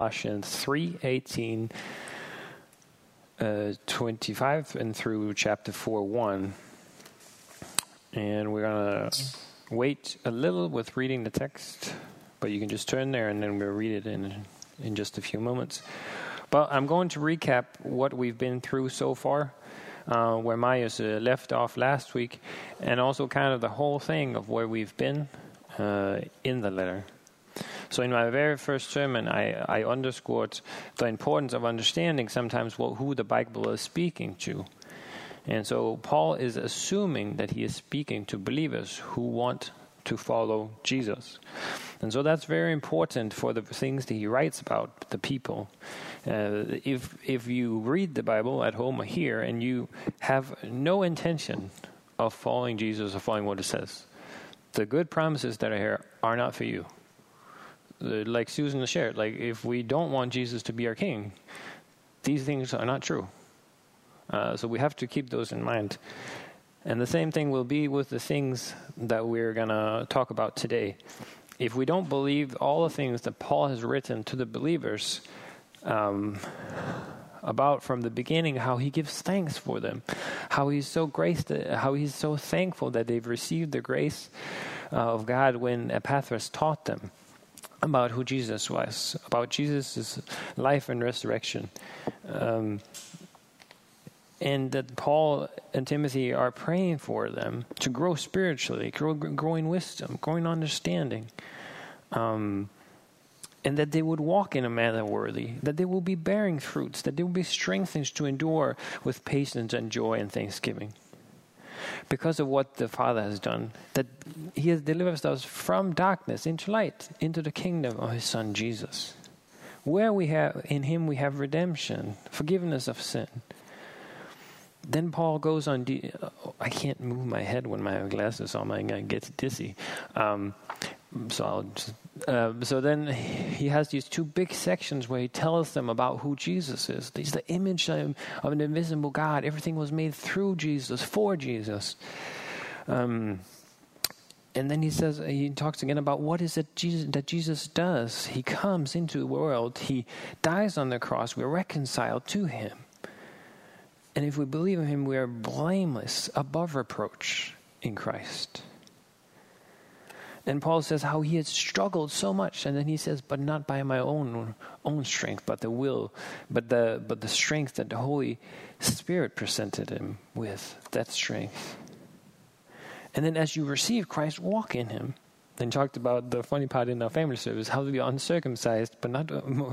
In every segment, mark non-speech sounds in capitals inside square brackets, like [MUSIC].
Colossians 3 18, uh, 25, and through chapter 4 1. And we're going to wait a little with reading the text, but you can just turn there and then we'll read it in, in just a few moments. But I'm going to recap what we've been through so far. Uh, where Myers uh, left off last week, and also kind of the whole thing of where we've been uh, in the letter. So, in my very first sermon, I, I underscored the importance of understanding sometimes what, who the Bible is speaking to. And so, Paul is assuming that he is speaking to believers who want to follow Jesus. And so, that's very important for the things that he writes about the people. Uh, if, if you read the Bible at home or here and you have no intention of following Jesus or following what it says, the good promises that are here are not for you like Susan shared, like if we don't want Jesus to be our king, these things are not true. Uh, so we have to keep those in mind. And the same thing will be with the things that we're going to talk about today. If we don't believe all the things that Paul has written to the believers um, about from the beginning, how he gives thanks for them, how he's so graced, how he's so thankful that they've received the grace uh, of God when Epaphras taught them about who Jesus was, about Jesus' life and resurrection. Um, and that Paul and Timothy are praying for them to grow spiritually, grow, grow in wisdom, growing understanding, um, and that they would walk in a manner worthy, that they will be bearing fruits, that they will be strengthened to endure with patience and joy and thanksgiving because of what the Father has done, that He has delivered us from darkness into light, into the kingdom of His Son Jesus. Where we have in Him we have redemption, forgiveness of sin. Then Paul goes on. I can't move my head when my glasses on. I get dizzy. Um, so I'll just, uh, so then he has these two big sections where he tells them about who Jesus is. He's the image of, of an invisible God. Everything was made through Jesus, for Jesus. Um, and then he says he talks again about what is it Jesus, that Jesus does. He comes into the world. He dies on the cross. We're reconciled to him. And if we believe in him, we are blameless, above reproach in Christ. And Paul says how he had struggled so much, and then he says, "But not by my own own strength, but the will, but the but the strength that the Holy Spirit presented him with. That strength." And then, as you receive Christ, walk in Him. Then talked about the funny part in our family service: how to be uncircumcised, but not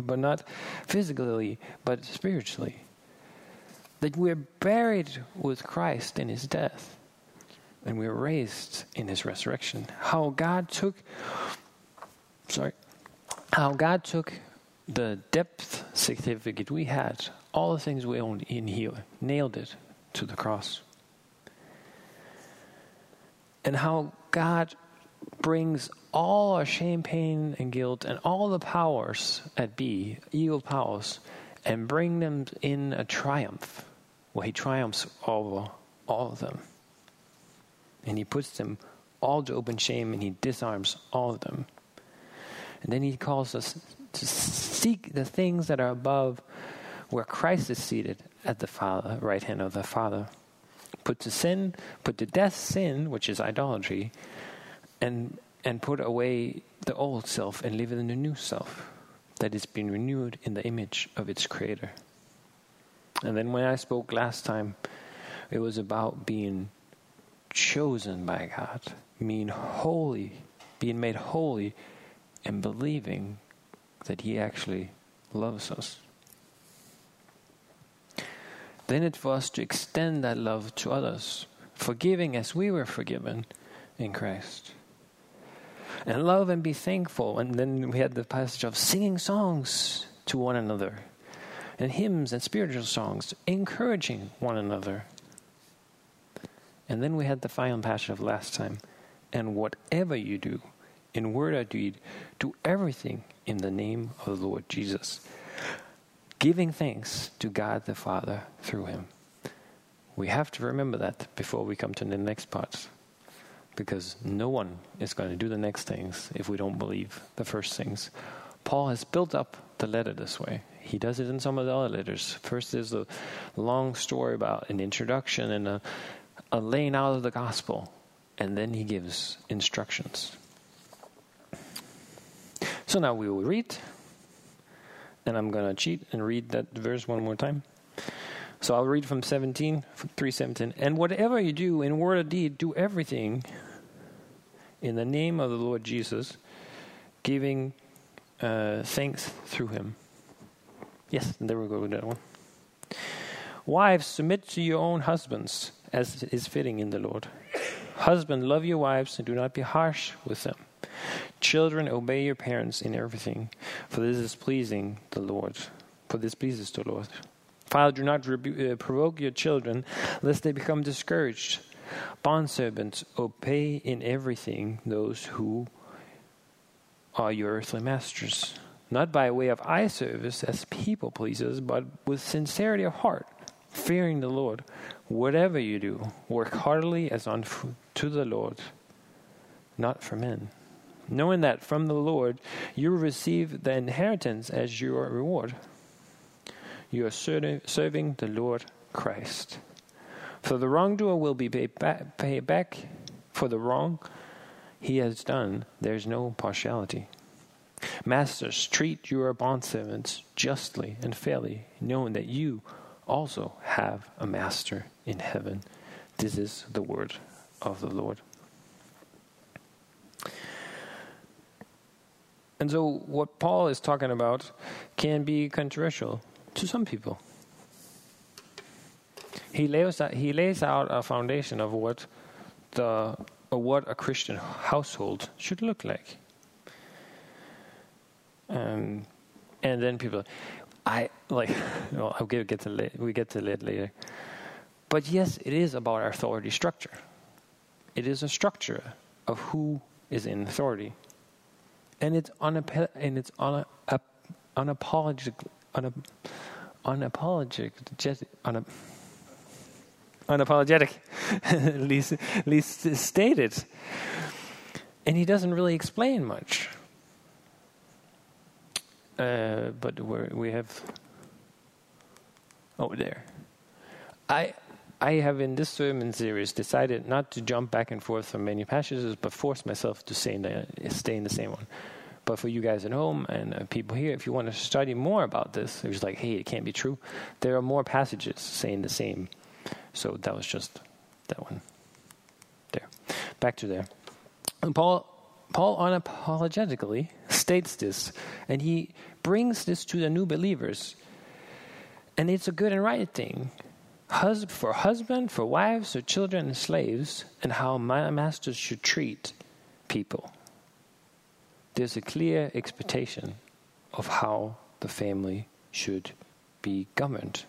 but not physically, but spiritually. That we're buried with Christ in His death and we were raised in his resurrection. How God took sorry, how God took the depth certificate we had, all the things we owned in here, nailed it to the cross. And how God brings all our shame, pain, and guilt, and all the powers at B, evil powers, and bring them in a triumph, where He triumphs over all of them and he puts them all to open shame and he disarms all of them. And then he calls us to seek the things that are above where Christ is seated at the Father, right hand of the Father. Put to sin, put to death sin, which is idolatry, and and put away the old self and live in the new self that is being renewed in the image of its creator. And then when I spoke last time, it was about being chosen by God, mean holy, being made holy, and believing that He actually loves us. Then it was to extend that love to others, forgiving as we were forgiven in Christ. And love and be thankful. And then we had the passage of singing songs to one another, and hymns and spiritual songs, encouraging one another and then we had the final passage of last time. And whatever you do, in word or deed, do everything in the name of the Lord Jesus, giving thanks to God the Father through him. We have to remember that before we come to the next part. Because no one is going to do the next things if we don't believe the first things. Paul has built up the letter this way. He does it in some of the other letters. First, there's a long story about an introduction and a, a laying out of the gospel, and then he gives instructions. So now we will read, and I'm going to cheat and read that verse one more time. So I'll read from 17, 317. And whatever you do in word or deed, do everything in the name of the Lord Jesus, giving uh, thanks through him. Yes, there we go with that one. Wives, submit to your own husbands as is fitting in the Lord. Husband, love your wives and do not be harsh with them. Children, obey your parents in everything, for this is pleasing the Lord. For this pleases the Lord. Father, do not rebu- uh, provoke your children, lest they become discouraged. Bondservants, obey in everything those who are your earthly masters, not by way of eye service as people pleasers, but with sincerity of heart, fearing the Lord. Whatever you do, work heartily as unto the Lord, not for men. Knowing that from the Lord you receive the inheritance as your reward. You are serving the Lord Christ. For the wrongdoer will be paid back, back for the wrong he has done. There's no partiality. Masters, treat your bondservants justly and fairly, knowing that you also have a master in heaven. This is the word of the Lord. And so, what Paul is talking about can be controversial to some people he lays out, he lays out a foundation of what the of what a Christian household should look like. Um, and then people, I like. [LAUGHS] Well, I'll get, get to we get to it later. But yes, it is about our authority structure. It is a structure of who is in authority, and it's unap- and it's un- unapologetic, unapologetic, [LAUGHS] unapologetic, at least, least stated. And he doesn't really explain much. Uh, but we have over there. I I have in this sermon series decided not to jump back and forth from many passages, but force myself to stay in the, stay in the same one. But for you guys at home and uh, people here, if you want to study more about this, it's like, hey, it can't be true. There are more passages saying the same so that was just that one. There. Back to there. And Paul Paul unapologetically states this, and he brings this to the new believers. And it's a good and right thing. Hus- for husband, for wives, for children and slaves, and how my masters should treat people. There's a clear expectation of how the family should be governed.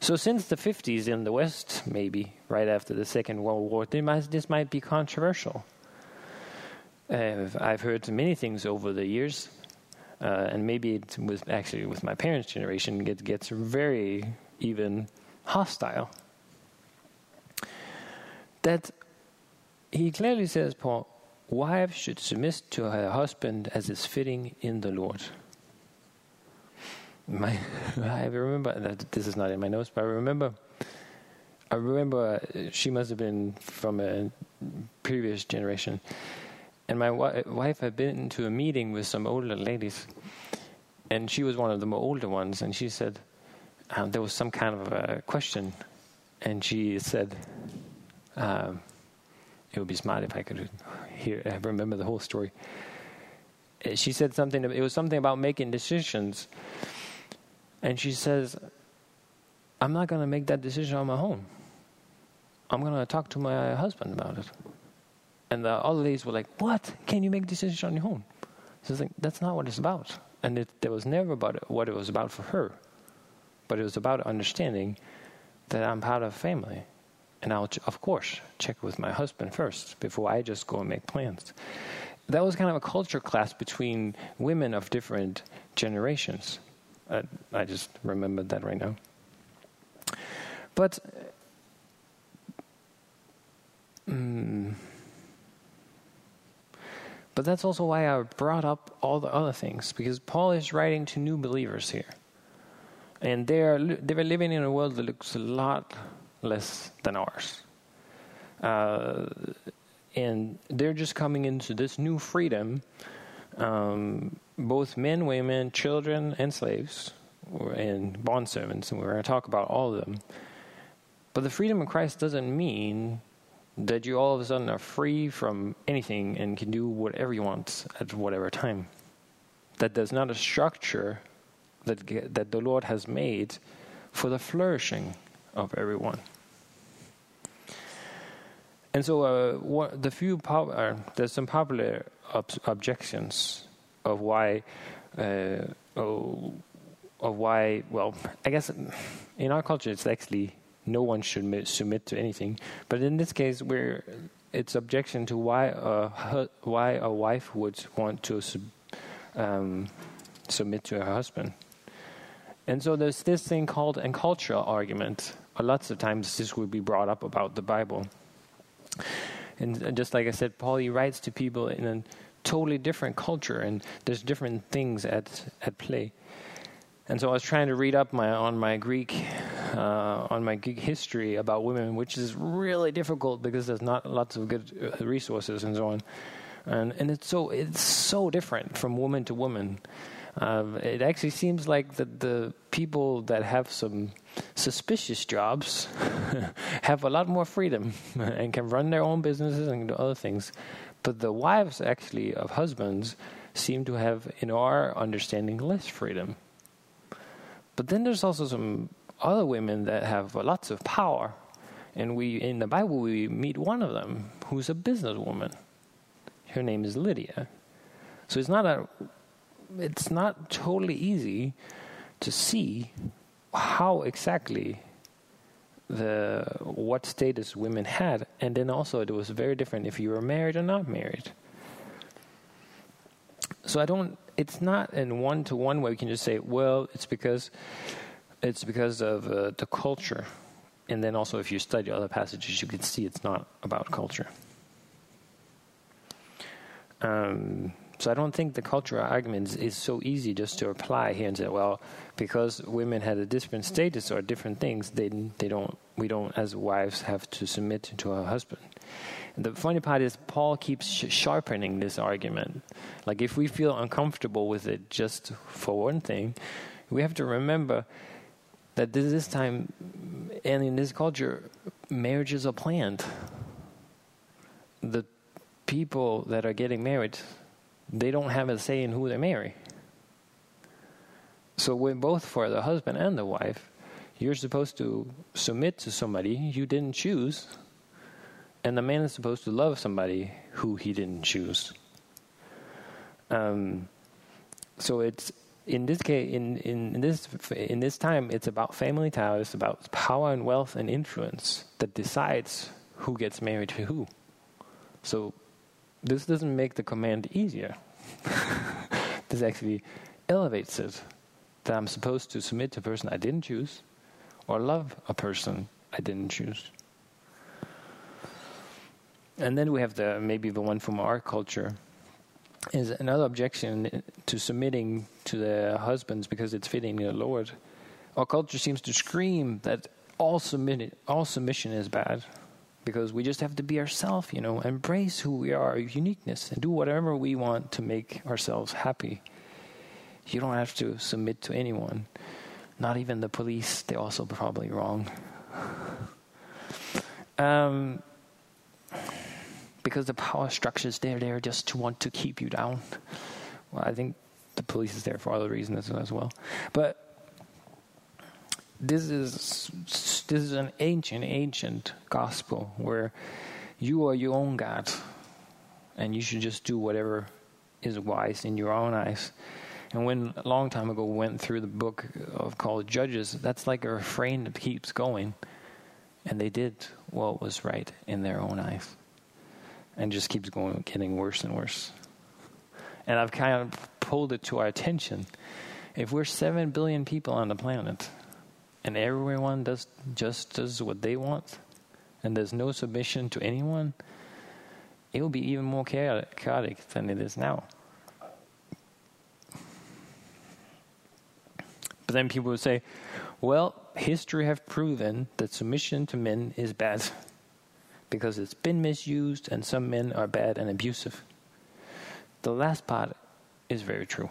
So, since the 50s in the West, maybe right after the Second World War, this might be controversial. Uh, I've heard many things over the years, uh, and maybe it was actually with my parents' generation, it gets very even hostile. That he clearly says, Paul, wives should submit to her husband as is fitting in the Lord my [LAUGHS] I remember that this is not in my notes, but I remember I remember she must have been from a previous generation, and my wi- wife had been to a meeting with some older ladies, and she was one of the more older ones, and she said um, there was some kind of a question, and she said. Um, it would be smart if I could hear, remember the whole story. She said something. It was something about making decisions, and she says, I'm not going to make that decision on my own. I'm going to talk to my husband about it. And the other ladies were like, What? Can you make decisions on your own? So I was like, That's not what it's about. And it, there was never about it, what it was about for her. But it was about understanding that I'm part of a family. And I'll, of course, check with my husband first before I just go and make plans. That was kind of a culture clash between women of different generations. I, I just remembered that right now. But um, But that's also why I brought up all the other things, because Paul is writing to new believers here. And they are, they are living in a world that looks a lot less than ours. Uh, and they're just coming into this new freedom, um, both men, women, children, and slaves, and bond servants, and we're going to talk about all of them. But the freedom of Christ doesn't mean that you all of a sudden are free from anything and can do whatever you want at whatever time. That there's not a structure that, that the Lord has made for the flourishing of everyone. And so, uh, what, the few pop, uh, there's some popular ob- objections of why, uh, oh, of why. Well, I guess in our culture, it's actually no one should submit to anything. But in this case, where it's objection to why a why a wife would want to sub, um, submit to her husband. And so there's this thing called a cultural argument. Lots of times this will be brought up about the Bible. And just like I said, Paul he writes to people in a totally different culture, and there's different things at at play. And so I was trying to read up my, on my Greek, uh, on my Greek history about women, which is really difficult because there's not lots of good uh, resources and so on. And, and it's so it's so different from woman to woman. Uh, it actually seems like that the people that have some suspicious jobs [LAUGHS] have a lot more freedom [LAUGHS] and can run their own businesses and do other things. But the wives, actually, of husbands seem to have, in our understanding, less freedom. But then there's also some other women that have lots of power. And we in the Bible we meet one of them who's a businesswoman. Her name is Lydia. So it's not a it's not totally easy to see how exactly the what status women had and then also it was very different if you were married or not married so i don't it's not in one to one way we can just say, well, it's because it's because of uh, the culture. And then also, if you study other passages, you can see it's not about culture. Um, so I don't think the cultural argument is so easy just to apply here and say, well, because women had a different status or different things, they they don't we don't as wives have to submit to our husband. And the funny part is Paul keeps sh- sharpening this argument. Like if we feel uncomfortable with it, just for one thing, we have to remember that this, time and in this culture, marriages are planned. The people that are getting married, they don't have a say in who they marry. So when both for the husband and the wife, you're supposed to submit to somebody you didn't choose and the man is supposed to love somebody who he didn't choose. Um, so it's in this case, in, in, in, this in this time, it's about family ties, about power and wealth and influence that decides who gets married to who. So this doesn't make the command easier. [LAUGHS] this actually elevates it. That I'm supposed to submit to a person I didn't choose, or love a person I didn't choose. And then we have the maybe the one from our culture is another objection to submitting to the husbands because it's fitting the Lord. Our culture seems to scream that all submit all submission is bad because we just have to be ourselves, you know, embrace who we are, uniqueness, and do whatever we want to make ourselves happy. You don't have to submit to anyone, not even the police. They're also probably wrong. [LAUGHS] Um, because the power structures there they're there just to want to keep you down. Well, I think the police is there for other reasons as well. But this is this is an ancient, ancient gospel where you are your own God, and you should just do whatever is wise in your own eyes. And when a long time ago went through the book of called Judges, that's like a refrain that keeps going. And they did what was right in their own eyes and just keeps going, getting worse and worse. And I've kind of pulled it to our attention. If we're 7 billion people on the planet and everyone does just does what they want and there's no submission to anyone, it will be even more chaotic than it is now. But then people would say, well, history have proven that submission to men is bad because it's been misused and some men are bad and abusive. The last part is very true.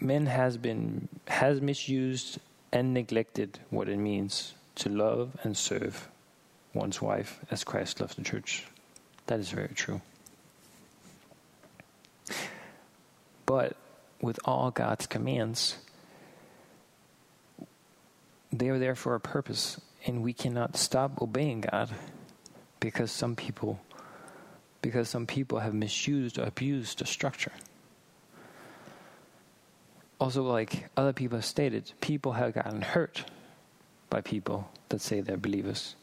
men has been has misused and neglected what it means to love and serve one's wife as Christ loves the church. That is very true. But with all God's commands, they are there for a purpose, and we cannot stop obeying God because some people because some people have misused or abused the structure. Also, like other people have stated, people have gotten hurt by people that say they're believers.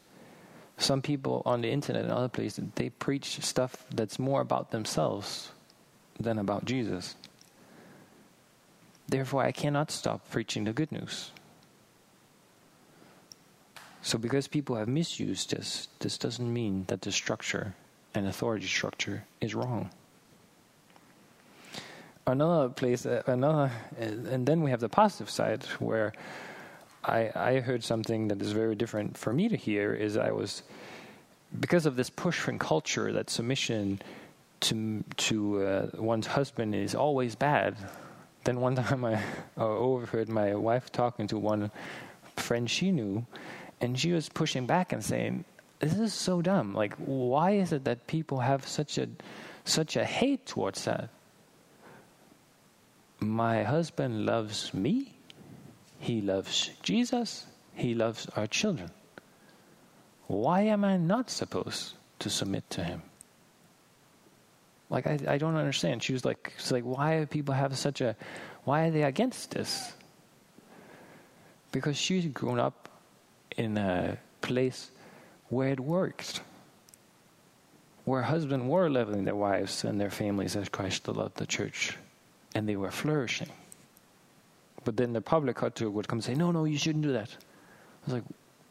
Some people on the internet and other places, they preach stuff that's more about themselves than about Jesus. Therefore, I cannot stop preaching the good news. So, because people have misused this, this doesn't mean that the structure and authority structure is wrong. Another place, uh, another, and then we have the positive side where I, I heard something that is very different for me to hear. Is I was because of this push from culture that submission to to uh, one's husband is always bad then one [LAUGHS] time I overheard my wife talking to one friend she knew, and she was pushing back and saying, "This is so dumb. Like, why is it that people have such a such a hate towards that? My husband loves me. He loves Jesus. He loves our children. Why am I not supposed to submit to him?" Like I, I don't understand. She was like, she's like, why do people have such a, why are they against this? Because she's grown up in a place where it worked, where husbands were loving their wives and their families as Christ loved the church, and they were flourishing. But then the public culture would come and say, no, no, you shouldn't do that. I was like,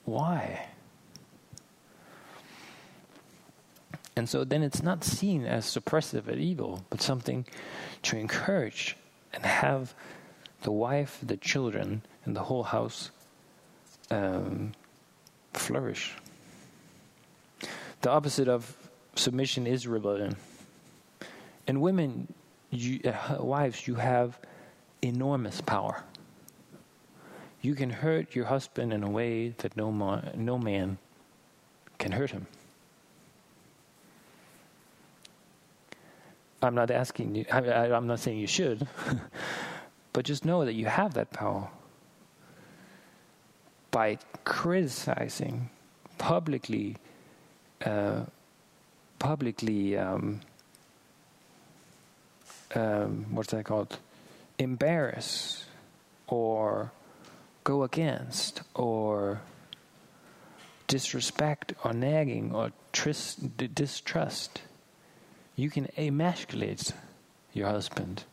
why? And so then it's not seen as suppressive and evil, but something to encourage and have the wife, the children, and the whole house um, flourish. The opposite of submission is rebellion. And women, you, uh, wives, you have enormous power. You can hurt your husband in a way that no, ma- no man can hurt him. I'm not asking you, I, am not saying you should, [LAUGHS] but just know that you have that power. By criticizing, publicly, uh, publicly, um, um, what's that called? Embarrass or go against or disrespect or nagging or tris- distrust you can emasculate your husband,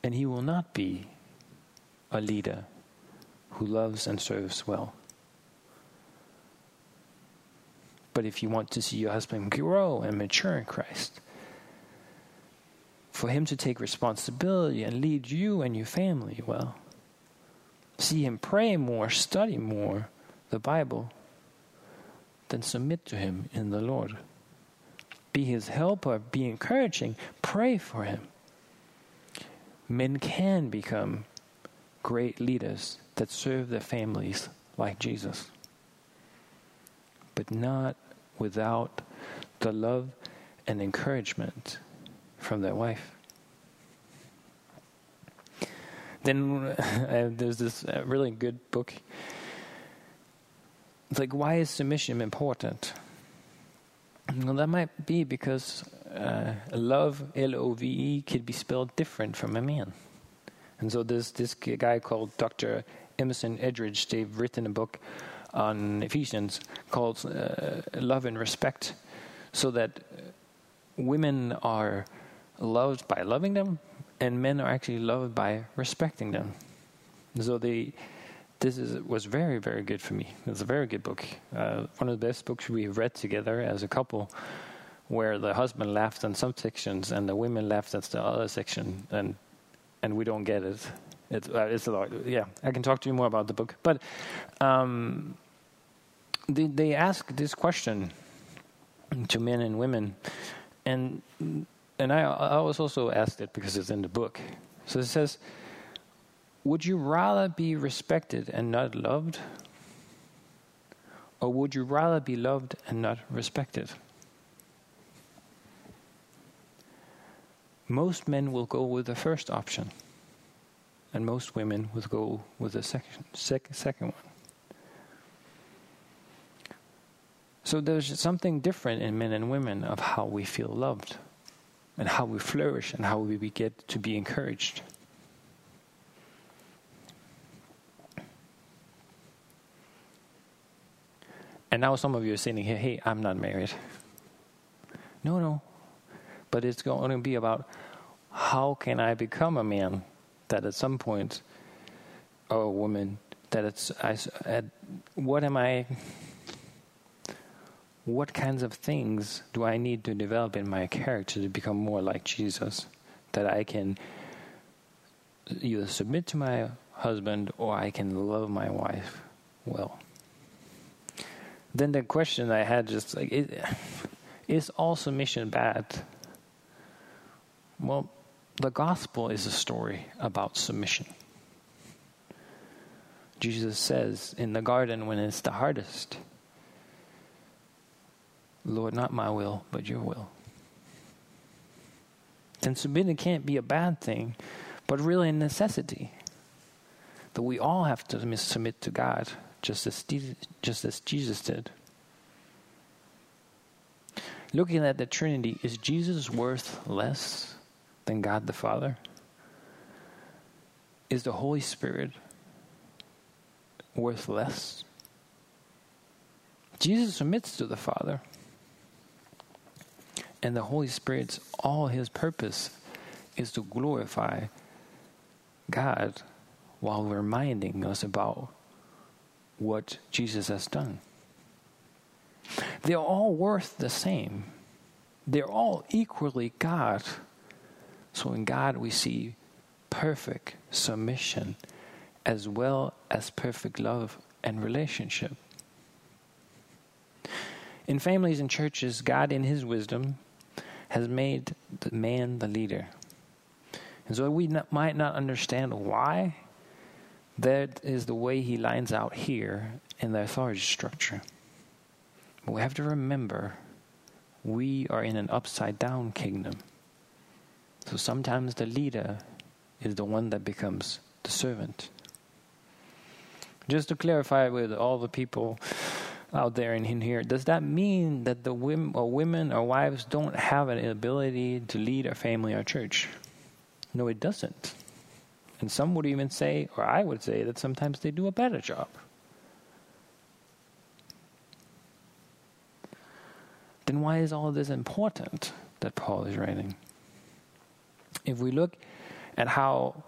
and he will not be a leader who loves and serves well. But if you want to see your husband grow and mature in Christ, for him to take responsibility and lead you and your family well, see him pray more, study more the Bible, then submit to him in the Lord be his helper, be encouraging, pray for him. Men can become great leaders that serve their families like Jesus, but not without the love and encouragement from their wife. Then [LAUGHS] uh, there's this uh, really good book. It's like, why is submission important? Well, that might be because uh, love, L O V E, could be spelled different from a man. And so there's this guy called Dr. Emerson Eggerichs, they've written a book on Ephesians called uh, Love and Respect, so that women are loved by loving them, and men are actually loved by respecting them. So they this is, was very, very good for me. It's a very good book. Uh, one of the best books we've read together as a couple, where the husband laughed in some sections and the women laughed at the other section, and and we don't get it. It's, uh, it's a lot. Yeah, I can talk to you more about the book. But um, they, they ask this question to men and women, and and I, I was also asked it because it's in the book. So it says, Would you rather be respected and not loved? Or would you rather be loved and not respected? Most men will go with the first option, and most women will go with the second, sec, second one. So there's something different in men and women of how we feel loved and how we flourish and how we get to be encouraged. And now some of you are saying here, hey, I'm not married. No, no. But it's going to be about how can I become a man that at some point, or a woman, that it's, I, at, what am I what kinds of things do I need to develop in my character to become more like Jesus? That I can either submit to my husband or I can love my wife well. Then the question I had just like, is all submission bad? Well, the gospel is a story about submission. Jesus says in the garden when it's the hardest, Lord, not my will, but your will. And submitting can't be a bad thing, but really a necessity. That we all have to submit to God, just as, just as Jesus did. Looking at the Trinity, is Jesus worth less than God the Father? Is the Holy Spirit worth less? Jesus submits to the Father. And the Holy Spirit's all his purpose is to glorify God while reminding us about what Jesus has done. They're all worth the same. They're all equally God. So in God we see perfect submission as well as perfect love and relationship. In families and churches, God, in His wisdom, has made the man the leader. And so we not, might not understand why. That is the way he lines out here in the authority structure. But we have to remember we are in an upside down kingdom. So sometimes the leader is the one that becomes the servant. Just to clarify with all the people out there and in here, does that mean that the women or women or wives don't have an ability to lead a family or church? No, it doesn't. And some would even say, or I would say, that sometimes they do a better job. Then why is all this important that Paul is writing? If we look at how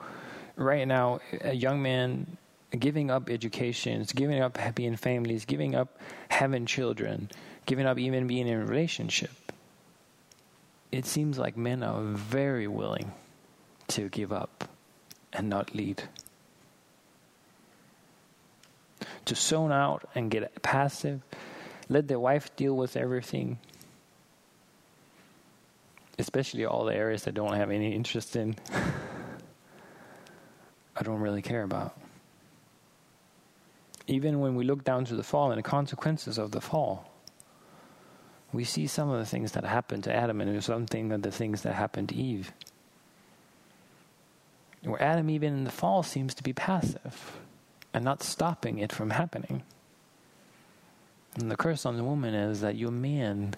right now a young man giving up education, giving up being families, giving up having children, giving up even being in a relationship. It seems like men are very willing to give up and not lead. To zone out and get passive, let their wife deal with everything, especially all the areas that don't have any interest in. [LAUGHS] I don't really care about even when we look down to the fall and the consequences of the fall, we see some of the things that happened to Adam and something of the things that happened to Eve. Where Adam, even in the fall, seems to be passive and not stopping it from happening. And the curse on the woman is that your man,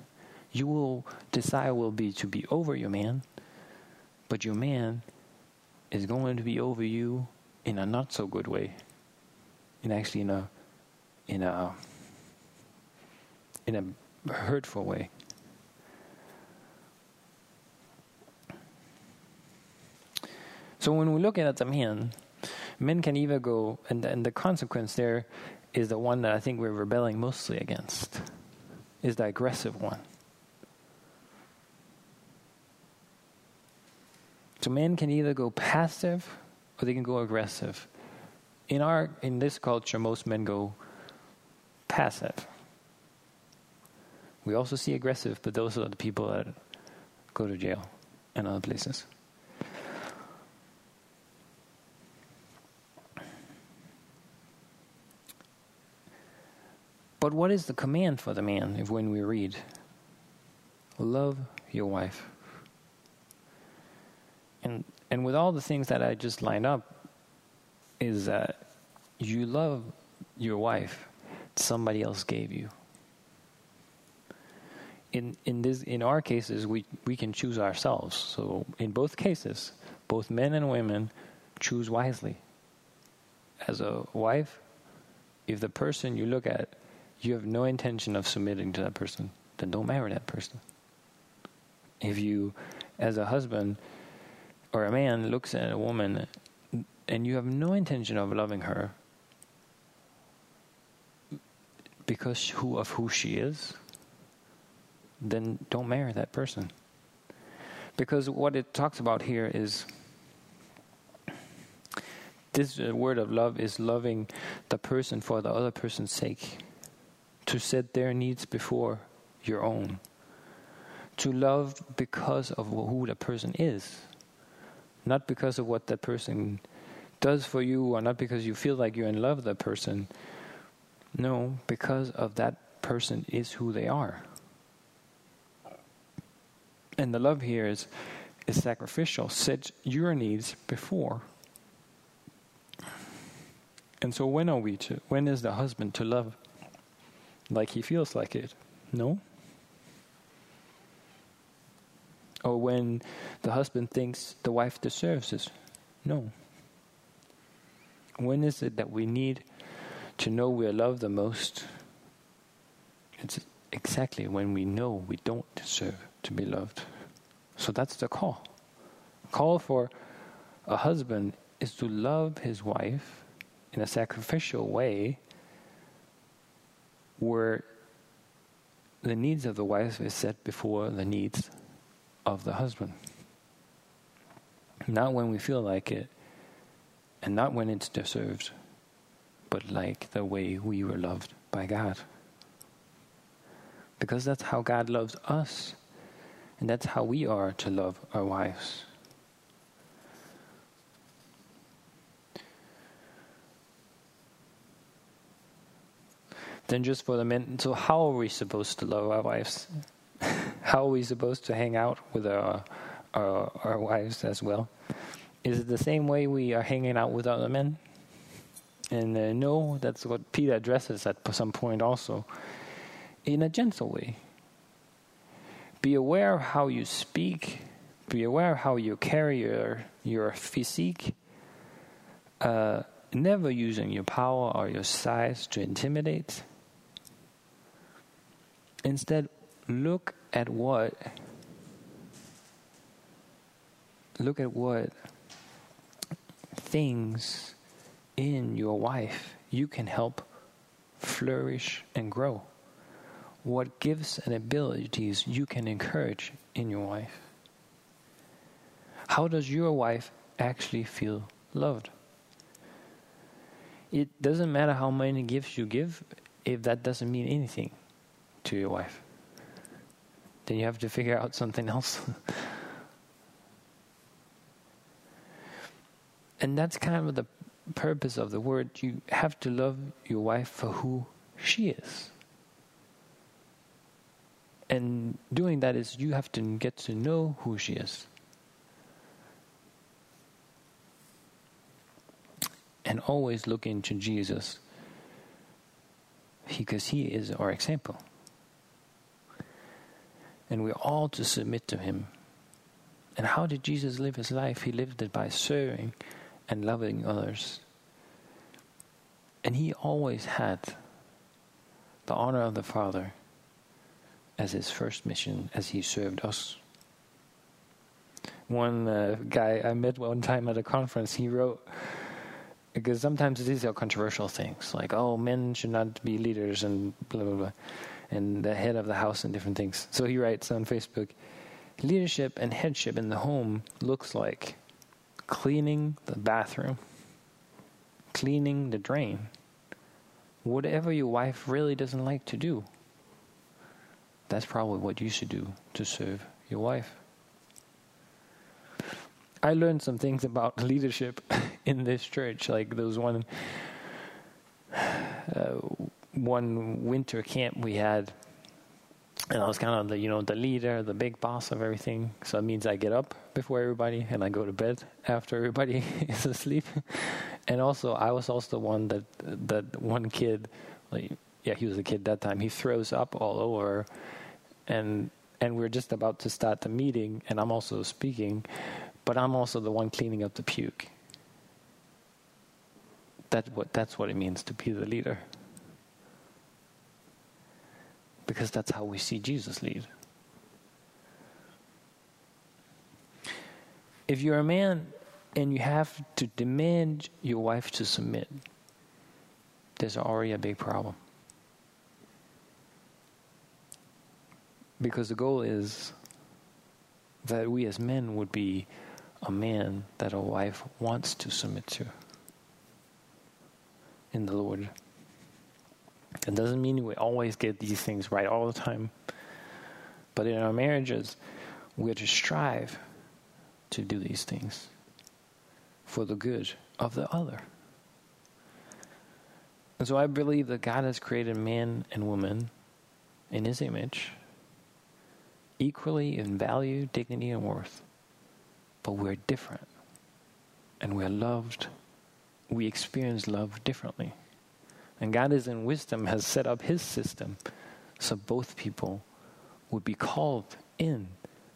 you will desire will be to be over your man, but your man is going to be over you in a not so good way in actually in a in a in a hurtful way. So when we look at the man, Men can either go, and, and the consequence there is the one that I think we're rebelling mostly against, is the aggressive one. So men can either go passive or they can go aggressive. In our in this culture, most men go passive. We also see aggressive, but those are the people that go to jail and other places. But what is the command for the man if when we read, love your wife? And and with all the things that I just lined up, is that you love your wife somebody else gave you. In in this in our cases we, we can choose ourselves. So in both cases, both men and women choose wisely. As a wife, if the person you look at you have no intention of submitting to that person, then don't marry that person. If you, as a husband or a man, looks at a woman and you have no intention of loving her because who of who she is, then don't marry that person. Because what it talks about here is this word of love is loving the person for the other person's sake to set their needs before your own, to love because of who the person is, not because of what that person does for you, or not because you feel like you're in love with that person. No, because of that person is who they are. And the love here is, is sacrificial. Set your needs before. And so when are we to when is the husband to love like he feels like it. No? Or when the husband thinks the wife deserves it. No. When is it that we need to know we are loved the most? It's exactly when we know we don't deserve to be loved. So that's the call. Call for a husband is to love his wife in a sacrificial way where the needs of the wife is set before the needs of the husband. Not when we feel like it, and not when it's deserved, but like the way we were loved by God. Because that's how God loves us, and that's how we are to love our wives. Then, just for the men. So, how are we supposed to love our wives? How are we supposed to hang out with our, our, our wives as well? Is it the same way we are hanging out with other men? And uh, no, that's what Peter addresses at some point also, in a gentle way. Be aware of how you speak. Be aware of how you carry your your physique. Uh, never using your power or your size to intimidate Instead, look at what look at what things in your wife you can help flourish and grow. What gifts and abilities you can encourage in your wife. How does your wife actually feel loved? It doesn't matter how many gifts you give if that doesn't mean anything to your wife. Then you have to figure out something else. and that's kind of the purpose of the word. You have to love your wife for who she is. And doing that is you have to get to know who she is. And always look into Jesus because he is our example and we're all to submit to Him. And how did Jesus live His life? He lived it by serving and loving others. And He always had the honor of the Father as His first mission as He served us. One uh, guy I met one time at a conference, he wrote, because sometimes these are controversial things, like oh, men should not be leaders and blah blah blah, and the head of the house and different things. So he writes on Facebook, leadership and headship in the home looks like cleaning the bathroom, cleaning the drain, whatever your wife really doesn't like to do. That's probably what you should do to serve your wife. I learned some things about [LAUGHS] leadership [LAUGHS] in this church, like those one [SIGHS] uh, one winter camp we had, and I was kind of the you know the leader, the big boss of everything. So it means I get up before everybody and I go to bed after everybody [LAUGHS] is asleep. And also, I was also the one that that one kid, like yeah, he was a kid that time. He throws up all over, and and we're just about to start the meeting, and I'm also speaking but I'm also the one cleaning up the puke. That what, that's what it means to be the leader. Because that's how we see Jesus lead. If you're a man and you have to demand your wife to submit, there's already a big problem. Because the goal is that we as men would be a man that a wife wants to submit to in the Lord. It doesn't mean we always get these things right all the time. But in our marriages, we're to strive to do these things for the good of the other. And so I believe that God has created man and woman in his image, equally in value, dignity, and worth but we're different. And we're loved. We experience love differently. And God is in wisdom has set up his system so both people would be called in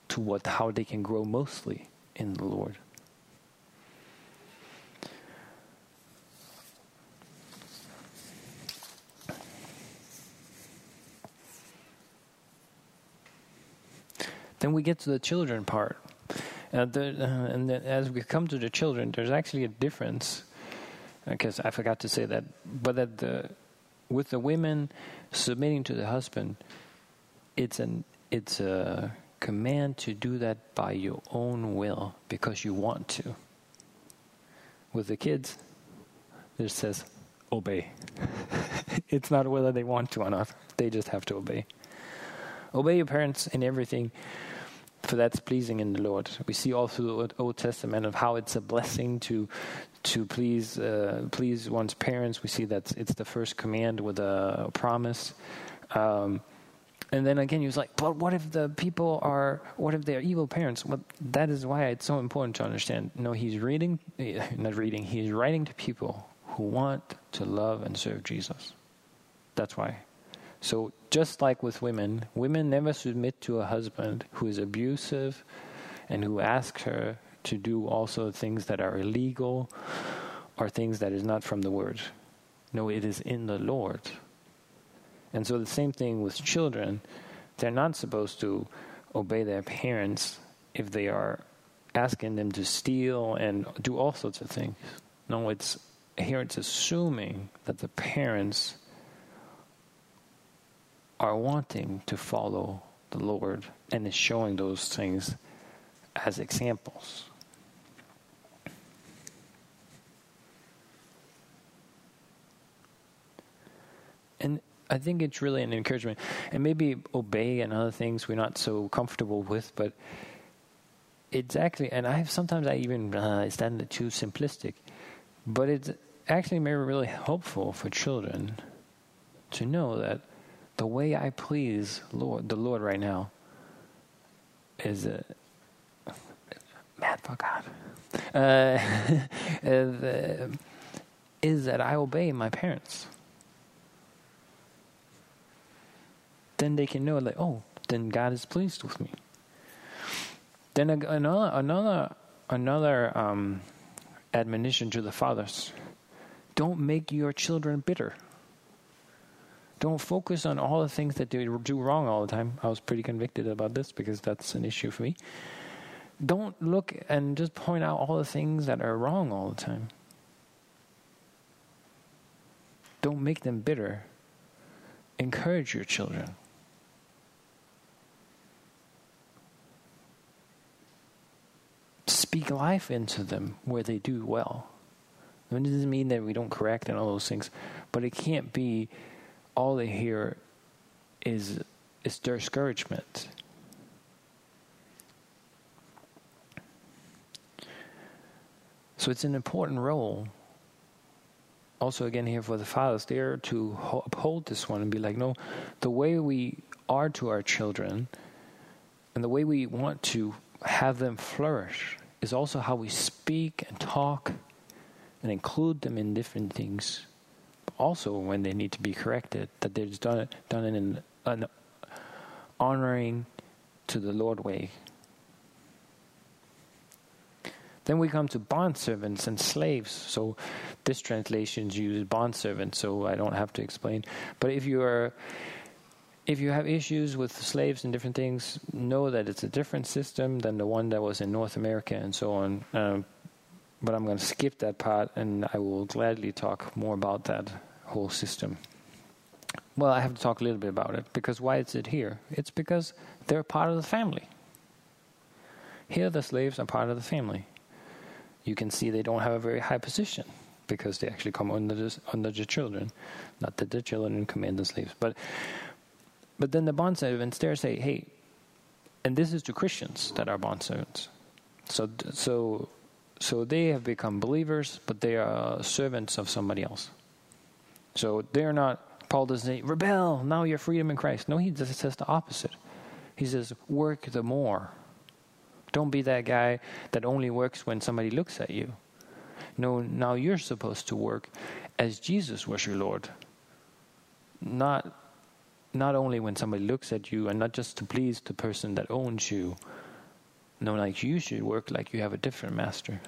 to what how they can grow mostly in the Lord. Then we get to the children part. Uh, the, uh, and as we come to the children, there's actually a difference, because I forgot to say that, but that the, with the women submitting to the husband, it's an it's a command to do that by your own will because you want to. With the kids, it says obey. [LAUGHS] it's not whether they want to or not; they just have to obey. Obey your parents in everything for that's pleasing in the Lord. We see all through the Old Testament of how it's a blessing to to please uh, please one's parents. We see that it's the first command with a, promise. Um, and then again, he was like, "But what if the people are? What if they are evil parents?" Well, that is why it's so important to understand. No, he's reading, [LAUGHS] not reading. He's writing to people who want to love and serve Jesus. That's why. So, just like with women, women never submit to a husband who is abusive and who asks her to do also things that are illegal or things that is not from the word. No, it is in the Lord. And so, the same thing with children. They're not supposed to obey their parents if they are asking them to steal and do all sorts of things. No, it's here it's assuming that the parents are wanting to follow the Lord and is showing those things as examples. And I think it's really an encouragement. And maybe obey and other things we're not so comfortable with, but it's actually, and I have sometimes I even uh, it's that too simplistic, but it's actually maybe really helpful for children to know that the way I please Lord, the Lord right now is uh, mad for God. Uh, [LAUGHS] uh, is that I obey my parents. Then they can know, like, oh, then God is pleased with me. Then another, another, another um, admonition to the fathers: don't make your children bitter. Don't focus on all the things that they do wrong all the time. I was pretty convicted about this because that's an issue for me. Don't look and just point out all the things that are wrong all the time. Don't make them bitter. Encourage your children. Speak life into them where they do well. it doesn't mean that we don't correct and all those things, but it can't be all they hear is is discouragement. So it's an important role. Also, again, here for the fathers, there to uphold this one and be like, no, the way we are to our children and the way we want to have them flourish is also how we speak and talk and include them in different things. Also, when they need to be corrected, that they're done it done in an honoring to the Lord way. Then we come to bond servants and slaves. So this translation uses bond servants, so I don't have to explain. But if you are if you have issues with slaves and different things, know that it's a different system than the one that was in North America and so on. Um, but I'm going to skip that part, and I will gladly talk more about that whole system. Well, I have to talk a little bit about it because why is it here? It's because they're part of the family. Here, the slaves are part of the family. You can see they don't have a very high position because they actually come under the, under the children. Not that the children command the slaves, but but then the bond servants there say, "Hey," and this is to Christians that are bond servants. So so so they have become believers, but they are servants of somebody else. So they're not Paul doesn't say, rebel, now you're freedom in Christ. No, he just says the opposite. He says, work the more. Don't be that guy that only works when somebody looks at you. No, now you're supposed to work as Jesus was your Lord. Not not only when somebody looks at you and not just to please the person that owns you. No, like you should work like you have a different master.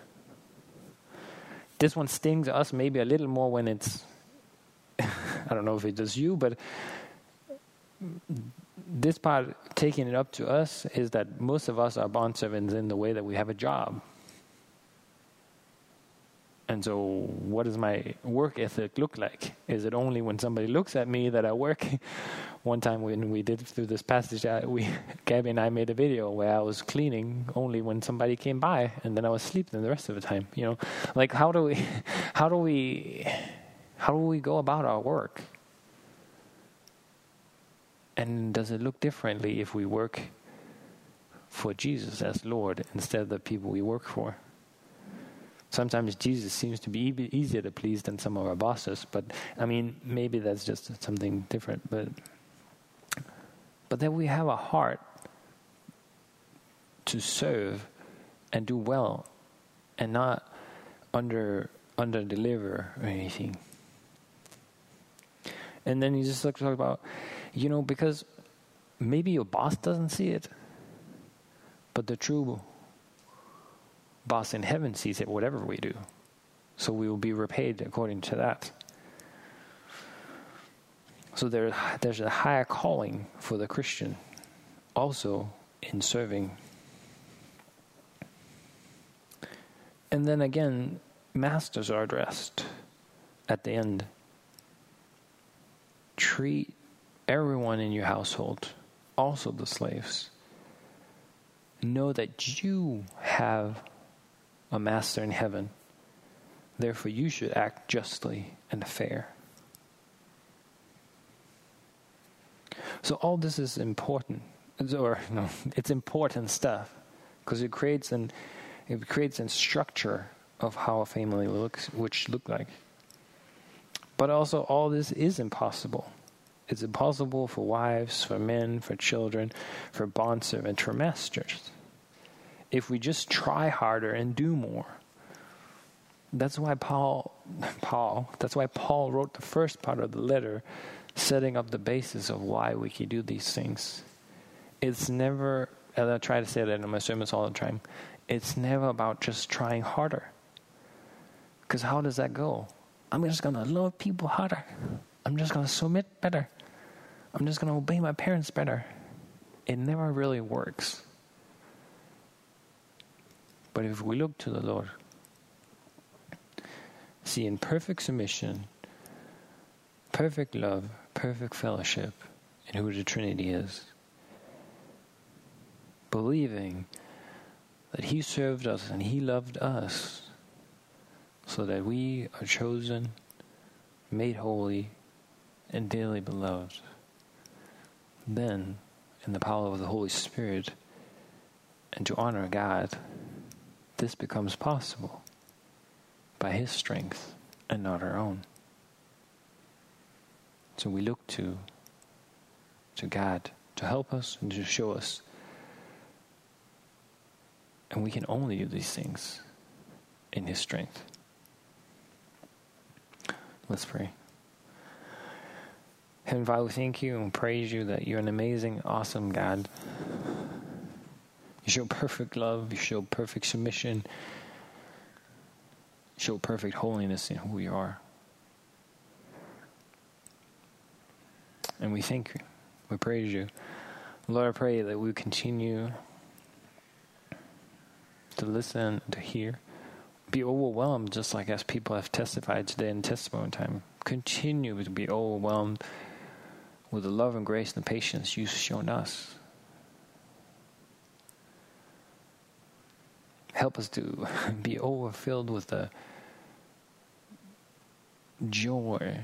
This one stings us maybe a little more when it's I don't know if it does you, but this part, taking it up to us, is that most of us are bond servants in the way that we have a job. And so, what does my work ethic look like? Is it only when somebody looks at me that I work? [LAUGHS] One time when we did through this passage, I, we [LAUGHS] Gabby and I made a video where I was cleaning only when somebody came by, and then I was sleeping the rest of the time. You know, like how do we, [LAUGHS] how do we how do we go about our work? And does it look differently if we work for Jesus as Lord instead of the people we work for? Sometimes Jesus seems to be easier to please than some of our bosses, but I mean, maybe that's just something different. But but that we have a heart to serve and do well, and not under under deliver or anything. And then he just like talk about, you know, because maybe your boss doesn't see it, but the true boss in heaven sees it, whatever we do. So we will be repaid according to that. So there, there's a higher calling for the Christian also in serving. And then again, masters are addressed at the end treat everyone in your household, also the slaves. Know that you have a master in heaven. Therefore, you should act justly and fair. So, all this is important, or no, it's important stuff because it creates an it creates a structure of how a family looks, which look like. But also, all this is impossible. It's impossible for wives, for men, for children, for bondservants, for masters. If we just try harder and do more. That's why Paul, [LAUGHS] Paul, that's why Paul wrote the first part of the letter, setting up the basis of why we can do these things. It's never, and I try to say that in my sermons all the time, it's never about just trying harder. Because how does that go? I'm just going to love people harder. I'm just going to submit better. I'm just going to obey my parents better. It never really works. But if we look to the Lord, see, in perfect submission, perfect love, perfect fellowship in who the Trinity is. Believing that He served us and He loved us so that we are chosen, made holy, and dearly beloved. Then, in the power of the Holy Spirit, and to honor God, this becomes possible by His strength and not our own. So we look to to God to help us and to show us. And we can only do these things in His strength. Let's pray. Heavenly Father, we thank you and praise you that you're an amazing, awesome God. You show perfect love, you show perfect submission, you show perfect holiness in who you are. And we thank you. We praise you. Lord, I pray that we continue to listen, to hear, be overwhelmed, just like as people have testified today in testimony time. Continue to be overwhelmed with the love and grace and the patience you've shown us. Help us to [LAUGHS] be overfilled with the joy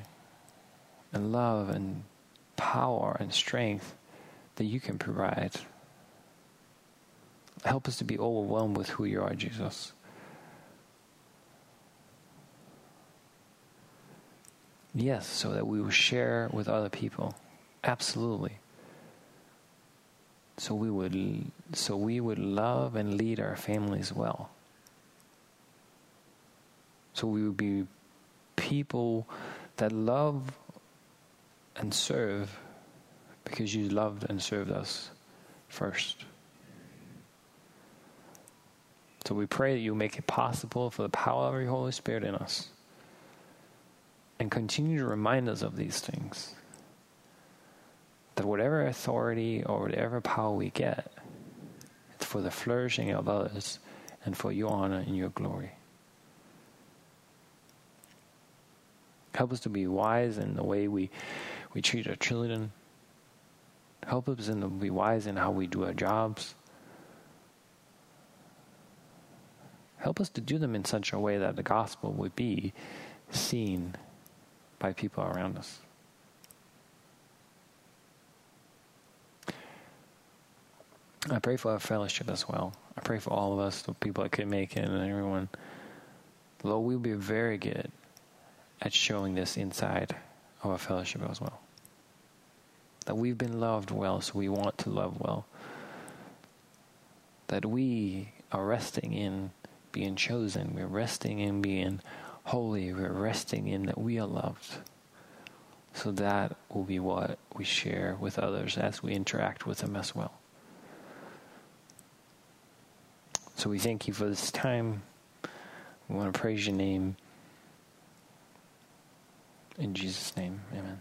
and love and power and strength that you can provide. Help us to be overwhelmed with who you are, Jesus. Yes, so that we will share with other people. Absolutely. So we would so we would love and lead our families well. So we would be people that love and serve because you loved and served us first. So we pray that you make it possible for the power of your Holy Spirit in us and continue to remind us of these things. That whatever authority or whatever power we get, it's for the flourishing of others and for your honor and your glory. Help us to be wise in the way we we treat our children. Help us to be wise in how we do our jobs. Help us to do them in such a way that the gospel would be seen by people around us. I pray for our fellowship as well. I pray for all of us, the people that could make it, and everyone. Lord, we'll be very good at showing this inside of our fellowship as well that we've been loved well, so we want to love well. That we are resting in being chosen, we're resting in being holy, we're resting in that we are loved. So that will be what we share with others as we interact with them as well. So we thank you for this time. We want to praise your name. In Jesus' name, amen.